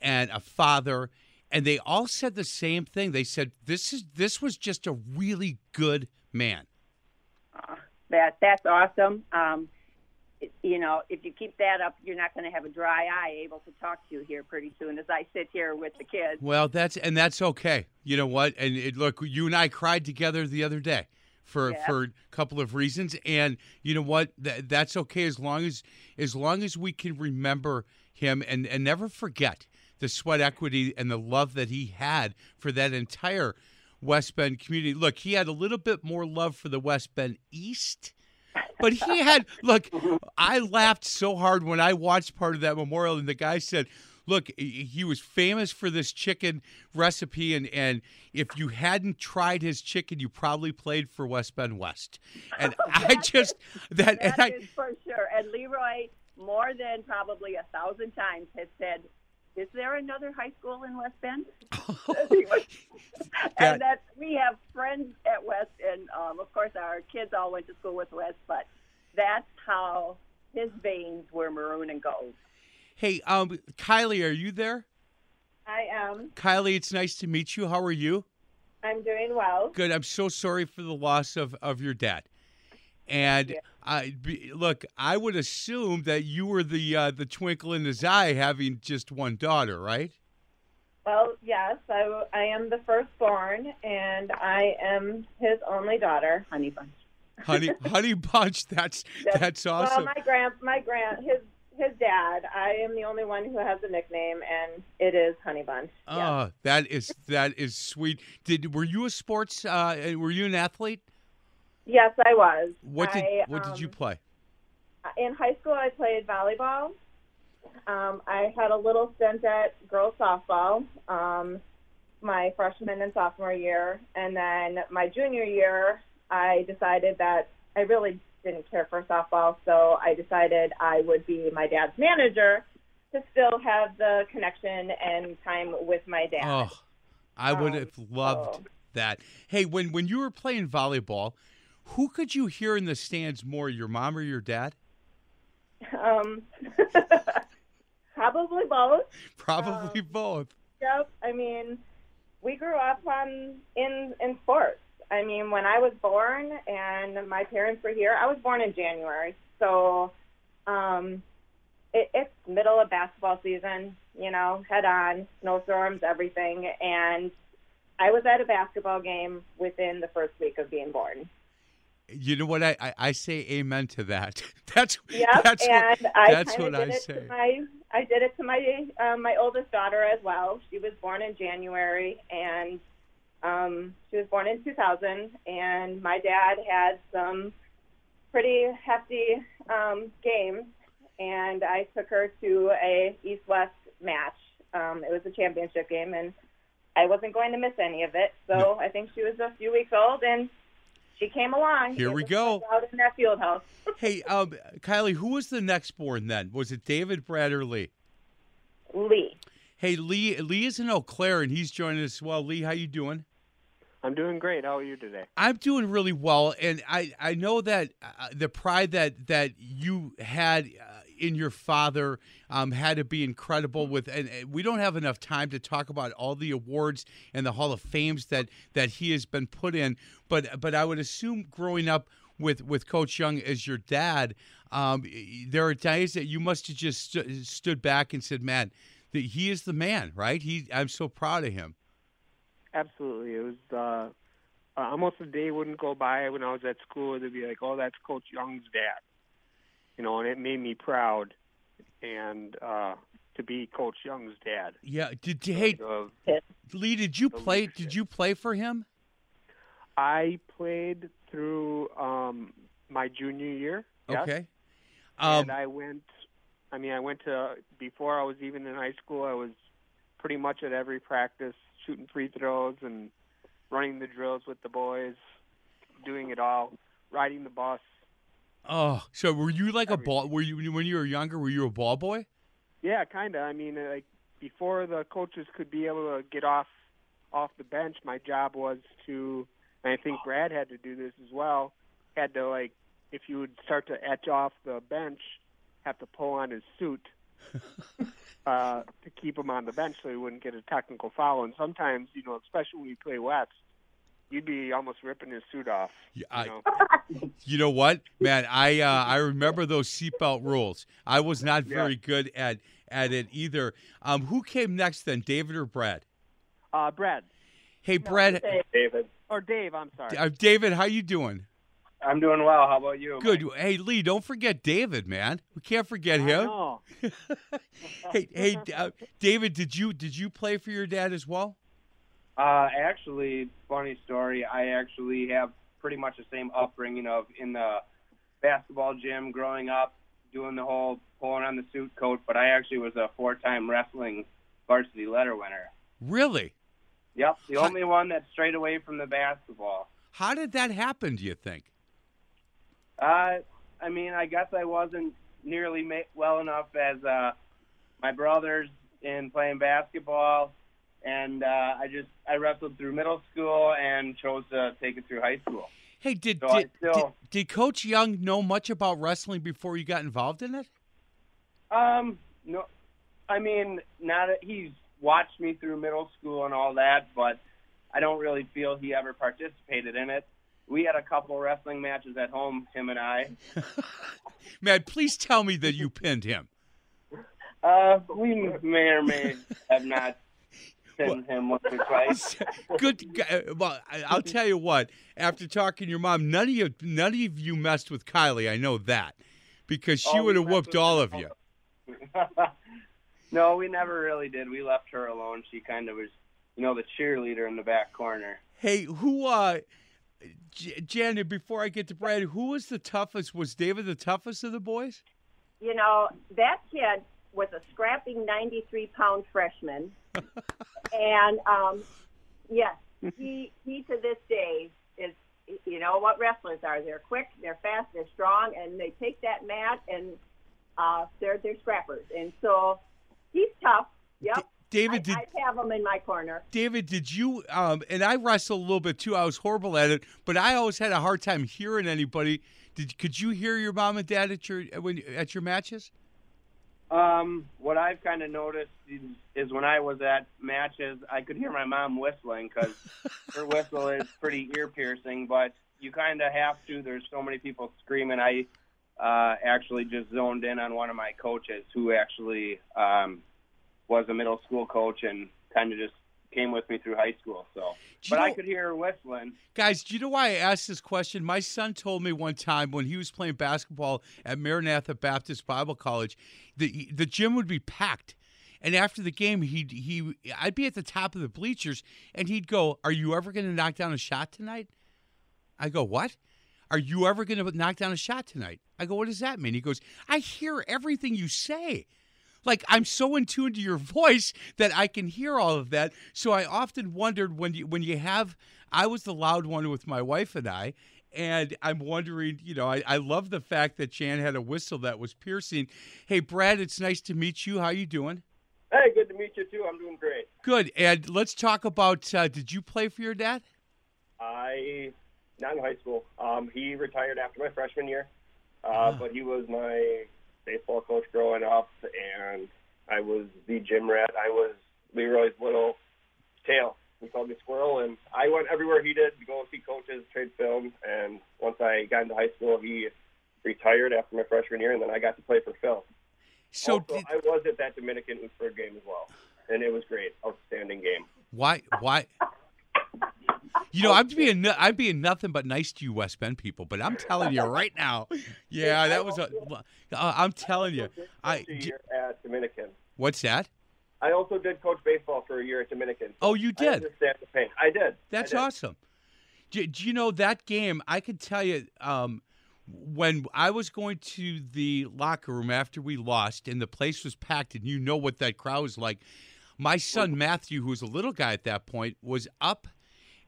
and a father, and they all said the same thing. They said this is this was just a really good man. That that's awesome. Um, you know, if you keep that up, you're not going to have a dry eye able to talk to you here pretty soon. As I sit here with the kids. Well, that's and that's okay. You know what? And it, look, you and I cried together the other day for Yeah. for a couple of reasons, and you know what? That, that's okay as long as as long as we can remember him and and never forget the sweat equity and the love that he had for that entire West Bend community. Look, he had a little bit more love for the West Bend East. But he had look. I laughed so hard when I watched part of that memorial, and the guy said, "Look, he was famous for this chicken recipe, and and if you hadn't tried his chicken, you probably played for West Bend West." And I just that, and That I, for sure. And Leroy, more than probably a thousand times, has said, "Is there another high school in West Bend?" And that we have friends at West, and um, of course our kids all went to school with West. But that's how his veins were maroon and gold. hey, um, Kylie, are you there? I am. Kylie, it's nice to meet you. How are you? I'm doing well. Good. I'm so sorry for the loss of, of your dad. And I be, look, I would assume that you were the uh, the twinkle in his eye, having just one daughter, right? Well, yes, I, I am the firstborn, and I am his only daughter. Honey bunch. Honey, honey bunch. That's that's awesome. Well, my grand, my grand, his his dad. I am the only one who has a nickname, and it is Honey Bunch. Oh, that is that is sweet. Did were you a sports? Uh, were you an athlete? Yes, I was. What did I, what did you um, play? In high school, I played volleyball. Um, I had a little stint at girls softball um, my freshman and sophomore year, and then my junior year, I decided that I really didn't care for softball, so I decided I would be my dad's manager to still have the connection and time with my dad. Oh, I would Um, have loved that. Hey, when when you were playing volleyball, who could you hear in the stands more, your mom or your dad? Um, probably both. Probably both. Yep. I mean, we grew up on in in sports. I mean, when I was born and my parents were here, I was born in January, so um, it, it's middle of basketball season. You know, head on, snowstorms, everything, and I was at a basketball game within the first week of being born. You know what? I, I, I say amen to that. That's Yep, that's and what, I that's what I say. To my, I did it to my um, my oldest daughter as well. She was born in January, and um, she was born in 2000. And my dad had some pretty hefty um, games, and I took her to a East-West match. Um, it was a championship game, and I wasn't going to miss any of it. So I think she was a few weeks old, and she came along. Here It we go. Out in that field house. hey, um, Kylie, who was the next born then? Was it David, Brad, or Lee? Lee. Hey, Lee. Lee is in Eau Claire, and he's joining us as well. Lee, how you doing? I'm doing great. How are you today? I'm doing really well, and I, I know that uh, the pride that that you had uh, in your father um, had to be incredible. With and we don't have enough time to talk about all the awards and the Hall of Fames that that he has been put in. But but I would assume growing up with with Coach Young as your dad, um, there are days that you must have just stu- stood back and said, "Man, that he is the man, right? He I'm so proud of him." Absolutely. It was uh, uh, almost a day wouldn't go by when I was at school. They'd be like, "Oh, that's Coach Young's dad," you know, and it made me proud. And uh, to be Coach Young's dad. Yeah. Did hey Uh, Lee? Did you play? leadership. Did you play for him? I played through um, my junior year. yes. Okay. and Um, I went. I mean, I went to before I was even in high school. I was pretty much at every practice, shooting free throws and running the drills with the boys, doing it all, riding the bus. Oh, so were you like a ball? Were you when you were younger? Were you a ball boy? Yeah, kind of. I mean, uh, like before the coaches could be able to get off off the bench, my job was to, and I think Brad had to do this as well. Had to like, if you would start to etch off the bench, have to pull on his suit uh, to keep him on the bench so he wouldn't get a technical foul. And sometimes, you know, especially when you play West, you'd be almost ripping his suit off. Yeah, I, you know? you know what, man? I uh, I remember those seatbelt rules. I was not Yeah. very good at at it either. Um, who came next then, David or Brad? Uh, Brad. Hey, Brad. David. Or Dave, I'm sorry. Uh, David, how you doing? I'm doing well. How about you? Good. Hey, Lee, don't forget David, man. We can't forget him. No. hey, hey, uh, David, did you did you play for your dad as well? Uh, actually, funny story. I actually have pretty much the same upbringing of in the basketball gym growing up, doing the whole pulling on the suit coat. But I actually was a four-time wrestling varsity letter winner. Really? Yep, the only one that strayed away from the basketball. How did that happen? Do you think? Uh, I mean, I guess I wasn't nearly ma- well enough as uh, my brothers in playing basketball, and uh, I just I wrestled through middle school and chose to take it through high school. Hey, did So did, still- did did Coach Young know much about wrestling before you got involved in it? Um, no, I mean, not he's watched me through middle school and all that, but I don't really feel he ever participated in it. We had a couple wrestling matches at home, him and I. Man, please tell me that you pinned him. Uh, we may or may have not pinned him once or twice. Good. uh, Well, I- I'll tell you what. After talking to your mom, none of you, none of you messed with Kylie. I know that because she Oh, would have whooped all of you. no, we never really did. We left her alone. She kind of was, you know, the cheerleader in the back corner. Hey, who? uh J- Janet, before I get to Brad, who was the toughest? Was David the toughest of the boys? You know, that kid was a scrapping 93 pound freshman. And, um, yes, he, he to this day is, you know what wrestlers are. They're quick, they're fast, they're strong, and they take that mat and uh, they're, they're scrappers. And so he's tough. Yep. David, I, did- I'd have him in my corner. David, did you? Um, and I wrestled a little bit too. I was horrible at it, but I always had a hard time hearing anybody. Did could you hear your mom and dad at your when at your matches? Um, what I've kind of noticed is, is when I was at matches, I could hear my mom whistling because her whistle is pretty ear piercing. But you kind of have to. There's so many people screaming. I uh, actually just zoned in on one of my coaches who actually um, was a middle school coach and kind of just came with me through high school. So, but I could hear her whistling. Guys, do you know why I asked this question? My son told me one time when he was playing basketball at Maranatha Baptist Bible College, the the gym would be packed. And after the game, he'd he I'd be at the top of the bleachers, and he'd go, "Are you ever going to knock down a shot tonight?" I go, "What? Are you ever going to knock down a shot tonight?" I go, "What does that mean?" He goes, "I hear everything you say." Like I'm so in tune to your voice that I can hear all of that. So I often wondered when you when you have I was the loud one with my wife and I, and I'm wondering, you know, I, I love the fact that Jan had a whistle that was piercing. Hey Brad, it's nice to meet you. How you doing? Hey, good to meet you too. I'm doing great. Good. And let's talk about uh, did you play for your dad? I not in high school. Um, he retired after my freshman year, uh, but he was my baseball coach growing up, and I was the gym rat. I was Leroy's little tail. He called me Squirrel, and I went everywhere he did to go see coaches, trade film. And once I got into high school, he retired after my freshman year, and then I got to play for Phil. So also, I was at that Dominican Oostburg game as well, and it was great, outstanding game. Why why you know, I'm being no- I'm being nothing but nice to you West Bend people, but I'm telling you right now, yeah, that was a. I'm telling you, I Year at Dominican. What's that? I also did coach baseball for a year at Dominican. Oh, you I did? understand the pain. I did. That's I did. awesome. Do, do you know that game? I can tell you um, when I was going to the locker room after we lost and the place was packed, and you know what that crowd was like. My son Matthew, who was a little guy at that point, was up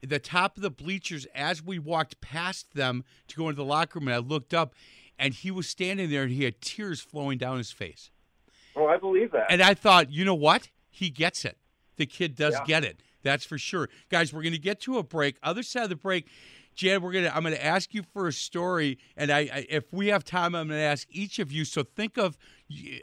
the top of the bleachers as we walked past them to go into the locker room, and I looked up, and he was standing there, and he had tears flowing down his face. Oh, I believe that. And I thought, you know what? He gets it. The kid does Yeah. get it. That's for sure. Guys, we're going to get to a break. Other side of the break, Jan, we're to I'm to ask you for a story and I, I if we have time I'm to ask each of you. So think of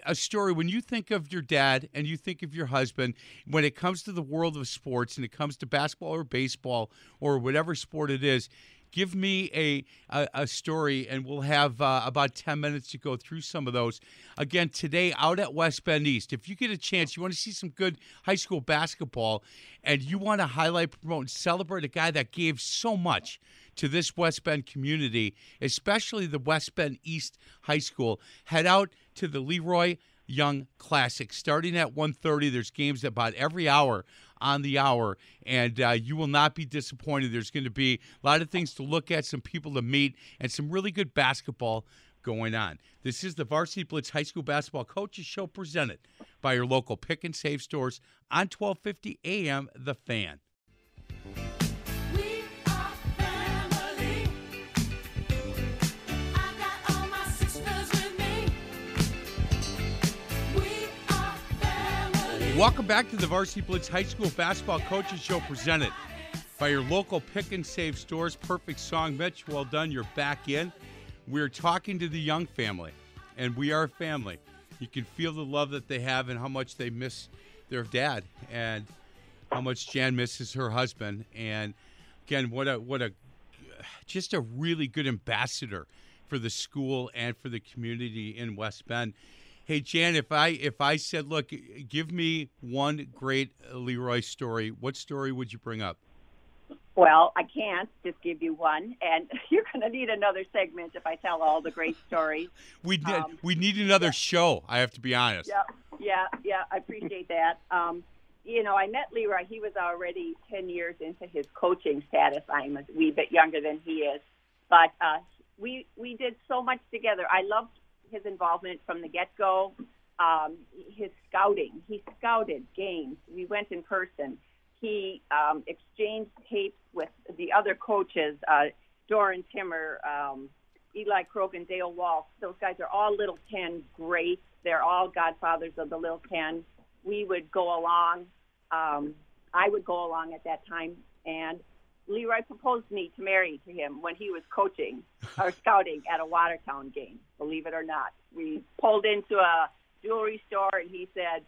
a story. When you think of your dad and you think of your husband when it comes to the world of sports and it comes to basketball or baseball or whatever sport it is give me a, a, a story and we'll have uh, about 10 minutes to go through some of those. Again today out at west bend east if you get a chance you want to see some good high school basketball and you want to highlight promote and celebrate a guy that gave so much to this west bend community especially the west bend east high school head out to the leroy young classic starting at 1.30 there's games about every hour on the hour, and uh, you will not be disappointed. There's going to be a lot of things to look at, some people to meet, and some really good basketball going on. This is the Varsity Blitz High School Basketball Coaches Show presented by your local pick and save stores on 1250 AM The Fan. Welcome back to the Varsity Blitz High School Basketball Coaches Show presented by your local pick and save stores. Perfect song, Mitch. Well done. You're back in. We're talking to the Young family, and we are family. You can feel the love that they have and how much they miss their dad and how much Jan misses her husband. And again, what a what a just a really good ambassador for the school and for the community in West Bend. Hey Jan, if I if I said, look, give me one great Leroy story, what story would you bring up? Well, I can't just give you one, and you're going to need another segment if I tell all the great stories. We need Um, we need another show. I have to be honest. Yeah, yeah, yeah. I appreciate that. Um, you know, I met Leroy. He was already ten years into his coaching status. I'm a wee bit younger than he is, but uh, we we did so much together. I loved his involvement from the get go. Um, his scouting. He scouted games. We went in person. He um, exchanged tapes with the other coaches, uh, Doran Timmer, um, Eli Krogan, Dale Walsh. Those guys are all Little Ten greats. They're all godfathers of the Little Ten. We would go along. Um, I would go along at that time, and Leroy proposed me to marry to him when he was coaching or scouting at a Watertown game. Believe it or not, we pulled into a jewelry store, and he said,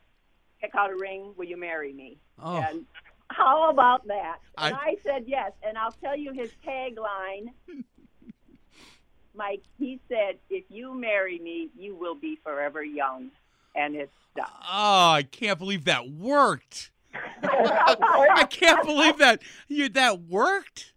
"Pick out a ring. Will you marry me?" Oh. And how about that? And I- I said yes. And I'll tell you his tagline. Mike, he said, if you marry me, you will be forever young. And it's done. Oh, I can't believe that worked. I can't believe that you that worked.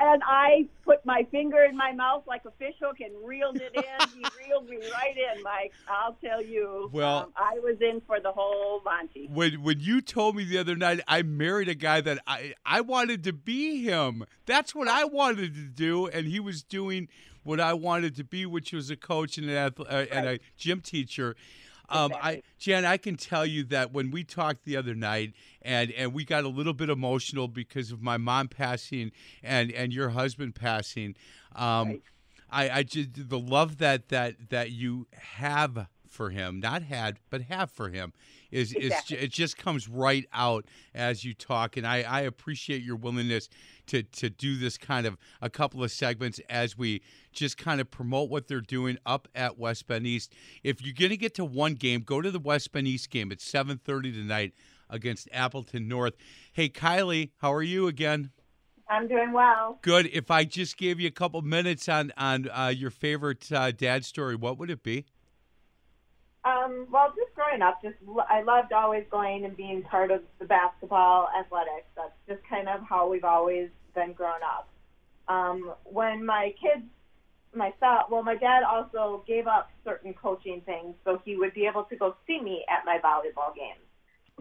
And I put my finger in my mouth like a fishhook and reeled it in. he reeled me right in, Mike. I'll tell you. Well- um, I was in for the whole Monty. When when you told me the other night I married a guy that I I wanted to be him. That's what I wanted to do, and he was doing what I wanted to be, which was a coach and an athlete, uh, and a gym teacher. Um, I Jan, I can tell you that when we talked the other night, and and we got a little bit emotional because of my mom passing and and your husband passing. Um, I, I just the love that that that you have for him, not had, but have for him, is Exactly. is it just comes right out as you talk, and I I appreciate your willingness to to do this kind of a couple of segments as we just kind of promote what they're doing up at West Bend East. If you're gonna get to one game, go to the West Bend East game at 7:30 tonight against Appleton North. Hey Kylie, how are you again? I'm doing well. Good. If I just gave you a couple minutes on on uh, your favorite uh, dad story, what would it be? Um, well, just growing up, just l- I loved always going and being part of the basketball athletics. That's just kind of how we've always been grown up. Um, when my kids myself, well, my dad also gave up certain coaching things so he would be able to go see me at my volleyball games.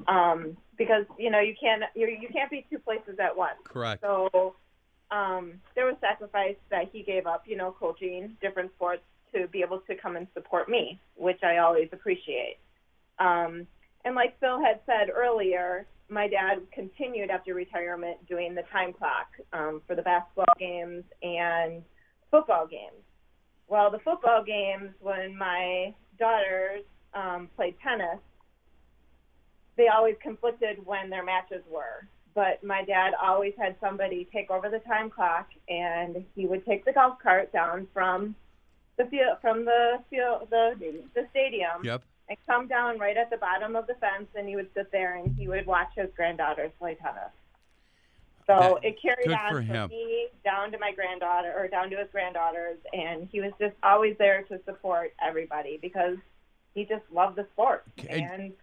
Um, because you know you can't you you can't be two places at once. Correct. So um, there was sacrifice that he gave up, you know, coaching different sports to be able to come and support me, which I always appreciate. Um, and like Phil had said earlier, my dad continued after retirement doing the time clock um, for the basketball games and football games. Well, the football games, when my daughters um, played tennis, they always conflicted when their matches were. But my dad always had somebody take over the time clock, and he would take the golf cart down from the field, from the field, the the stadium, Yep. and come down right at the bottom of the fence, and he would sit there and he would watch his granddaughters play tennis. So That- it carried on for from him. me down to my granddaughter, or down to his granddaughters, and he was just always there to support everybody because he just loved the sport And- and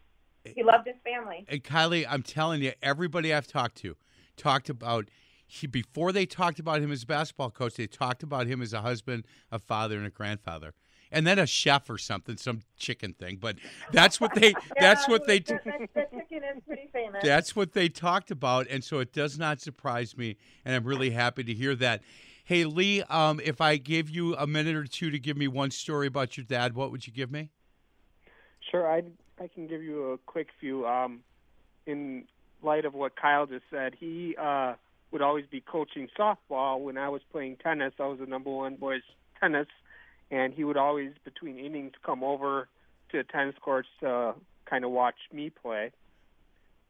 he loved his family. And Kylie, I'm telling you, everybody I've talked to talked about he before they talked about him as a basketball coach, they talked about him as a husband, a father, and a grandfather. And then a chef or something, some chicken thing. But that's what they that's what they the, the, the chicken is pretty famous. that's what they talked about, and so it does not surprise me, and I'm really happy to hear that. Hey Lee, um, if I gave you a minute or two to give me one story about your dad, what would you give me? Sure, I I can give you a quick few. Um, in light of what Kyle just said, he uh, would always be coaching softball when I was playing tennis. I was the number one boys tennis, and he would always between innings come over to the tennis courts to kind of watch me play.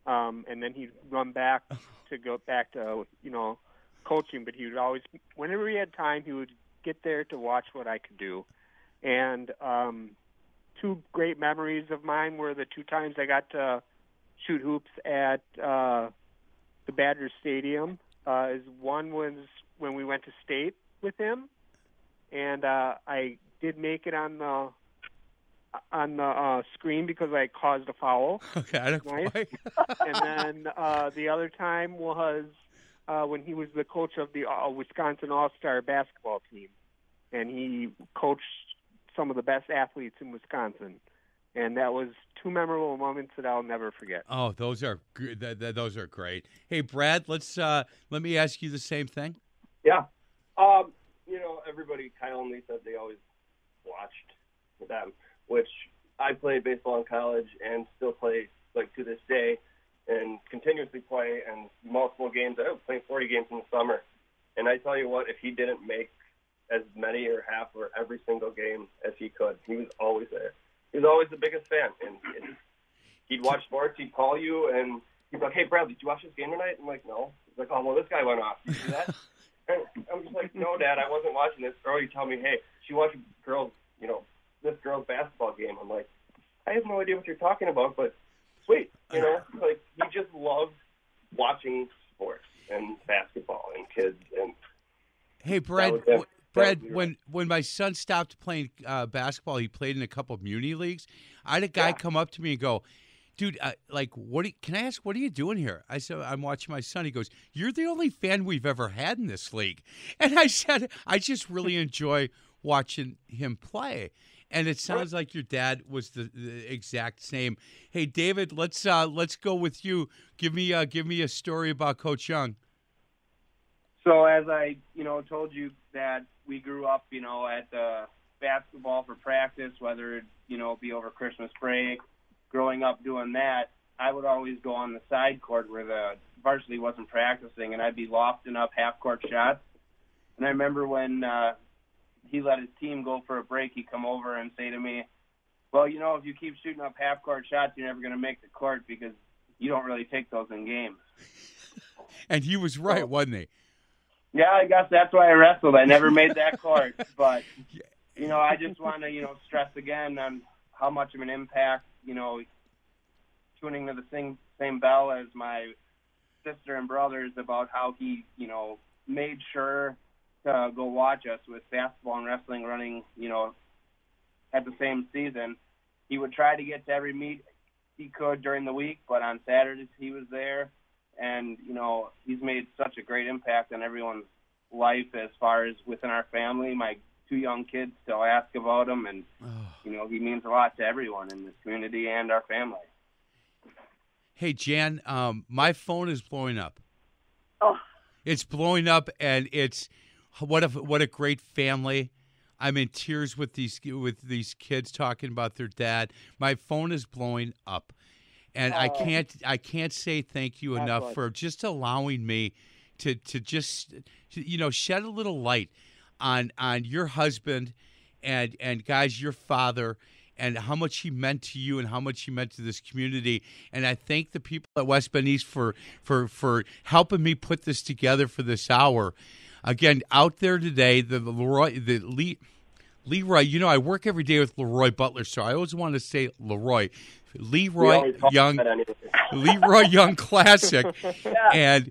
Um, and then he'd run back to go back to you know coaching, but he would always whenever he had time, he would get there to watch what I could do. And um, two great memories of mine were the two times I got to shoot hoops at uh, the Badger Stadium. Uh, is one was when we went to state with him, and uh, I did make it on the on the uh, screen because I caused a foul. Okay, I don't quite. and then uh, the other time was uh, when he was the coach of the uh, Wisconsin All Star basketball team, and he coached some of the best athletes in Wisconsin, and that was two memorable moments that I'll never forget. Oh, those are good. Th- th- those are great. Hey, Brad, let's uh, let me ask you the same thing. Yeah. Um, you know, everybody, Kyle and Lee said they always watched them, which I played baseball in college and still play like to this day and continuously play and multiple games. I was playing 40 games in the summer. And I tell you what, if he didn't make as many or half or every single game as he could, he was always there. He was always the biggest fan. And, and he'd watch sports, he'd call you, and he'd be like, hey, Brad, did you watch this game tonight? I'm like, no. He's like, oh, well, this guy went off. You see that? And I'm just like, no, Dad, I wasn't watching this. Girl, you tell me, hey, she watched girls, you know, this girl's basketball game. I'm like, I have no idea what you're talking about, but sweet, you know, like he just loves watching sports and basketball and kids and Hey, Brad. Was- that- w- that Brad, when when my son stopped playing uh, basketball, he played in a couple of muni leagues. I had a guy come up to me and go, "Dude, uh, like, what? Are, can I ask what are you doing here?" I said, "I'm watching my son." He goes, "You're the only fan we've ever had in this league," and I said, "I just really enjoy watching him play." And it sounds like your dad was the, the exact same. Hey, David, let's uh, let's go with you. Give me uh, give me a story about Coach Young. So as I, you know, told you that we grew up, you know, at the basketball for practice, whether it, you know, be over Christmas break, growing up doing that, I would always go on the side court where the varsity wasn't practicing and I'd be lofting up half court shots. And I remember when uh he let his team go for a break, he'd come over and say to me, Well, you know, if you keep shooting up half court shots, you're never gonna make the court because you don't really take those in games. And he was right, wasn't he? Yeah, I guess that's why I wrestled. I never made that court, but you know, I just want to you know stress again on how much of an impact you know tuning to the same same bell as my sister and brothers about how he you know made sure to go watch us with basketball and wrestling running you know at the same season. He would try to get to every meet he could during the week, but on Saturdays he was there and you know he's made such a great impact on everyone's life as far as within our family. My two young kids still ask about him, and you know he means a lot to everyone in this community and our family. Hey Jan, um, my phone is blowing up. Oh. It's blowing up, and it's what a what a great family. I'm in tears with these with these kids talking about their dad. My phone is blowing up, and I Oh. can't I can't say thank you That's enough what- for just allowing me to to just you know shed a little light on on your husband and and guys your father and how much he meant to you and how much he meant to this community. And I thank the people at West Bend East for for for helping me put this together for this hour. Again out there today the Leroy the Leroy you know I work every day with Leroy Butler so I always want to say Leroy. Leroy Young. Leroy Young Classic. Yeah, and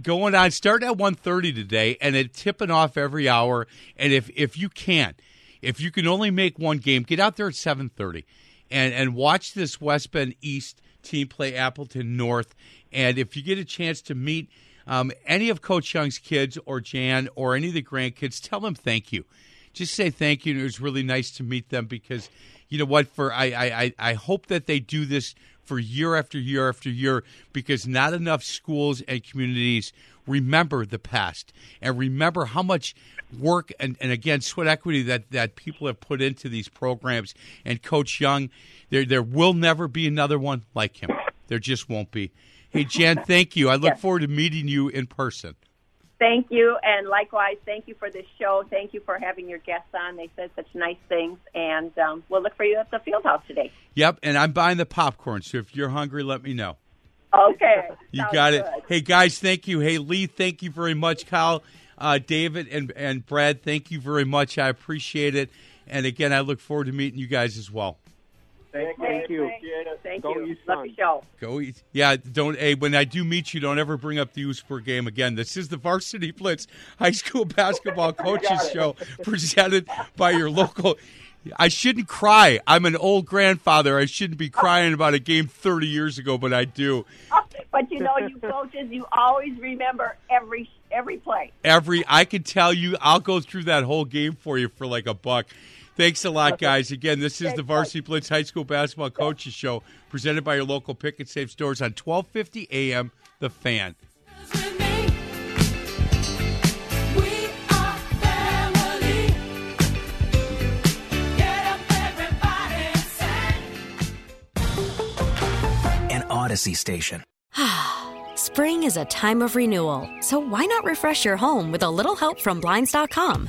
going on starting at 1.30 today and it tipping off every hour. And if if you can't, if you can only make one game get out there at 7.30 and and watch this west bend east team play appleton north. And if you get a chance to meet um, any of coach young's kids or jan or any of the grandkids tell them thank you just say thank you and it was really nice to meet them because you know what for I, I I- hope that they do this for year after year after year because not enough schools and communities remember the past and remember how much work and, and again sweat equity that, that people have put into these programs. And coach young there there will never be another one like him. There just won't be. Hey jan thank you. I look Yes. forward to meeting you in person Thank you, and likewise, thank you for this show. Thank you for having your guests on. They said such nice things, and um, we'll look for you at the field house today. yep and i'm buying the popcorn so if you're hungry let me know Okay. You Sounds got it. Hey guys, thank you. Hey Lee, thank you very much. Kyle, uh, David, and and Brad, thank you very much. I appreciate it. And again, I look forward to meeting you guys as well. Thank, thank you. Thank Go you. East Love Sun. the show. Go eat. Yeah, don't. Hey, when I do meet you, don't ever bring up the Oostburg game again. This is the Varsity Blitz High School Basketball Coaches Show, presented by your local. I shouldn't cry. I'm an old grandfather. I shouldn't be crying about a game 30 years ago, but I do. But you know, you coaches, you always remember every every play. every I can tell you I'll go through that whole game for you for like a buck. Thanks a lot, guys. Again, this is the Varsity Blitz High School Basketball Coaches Show, presented by your local pick and save stores on 1250 AM The Fan. An Audacy station. Spring is a time of renewal, so why not refresh your home with a little help from Blinds.com?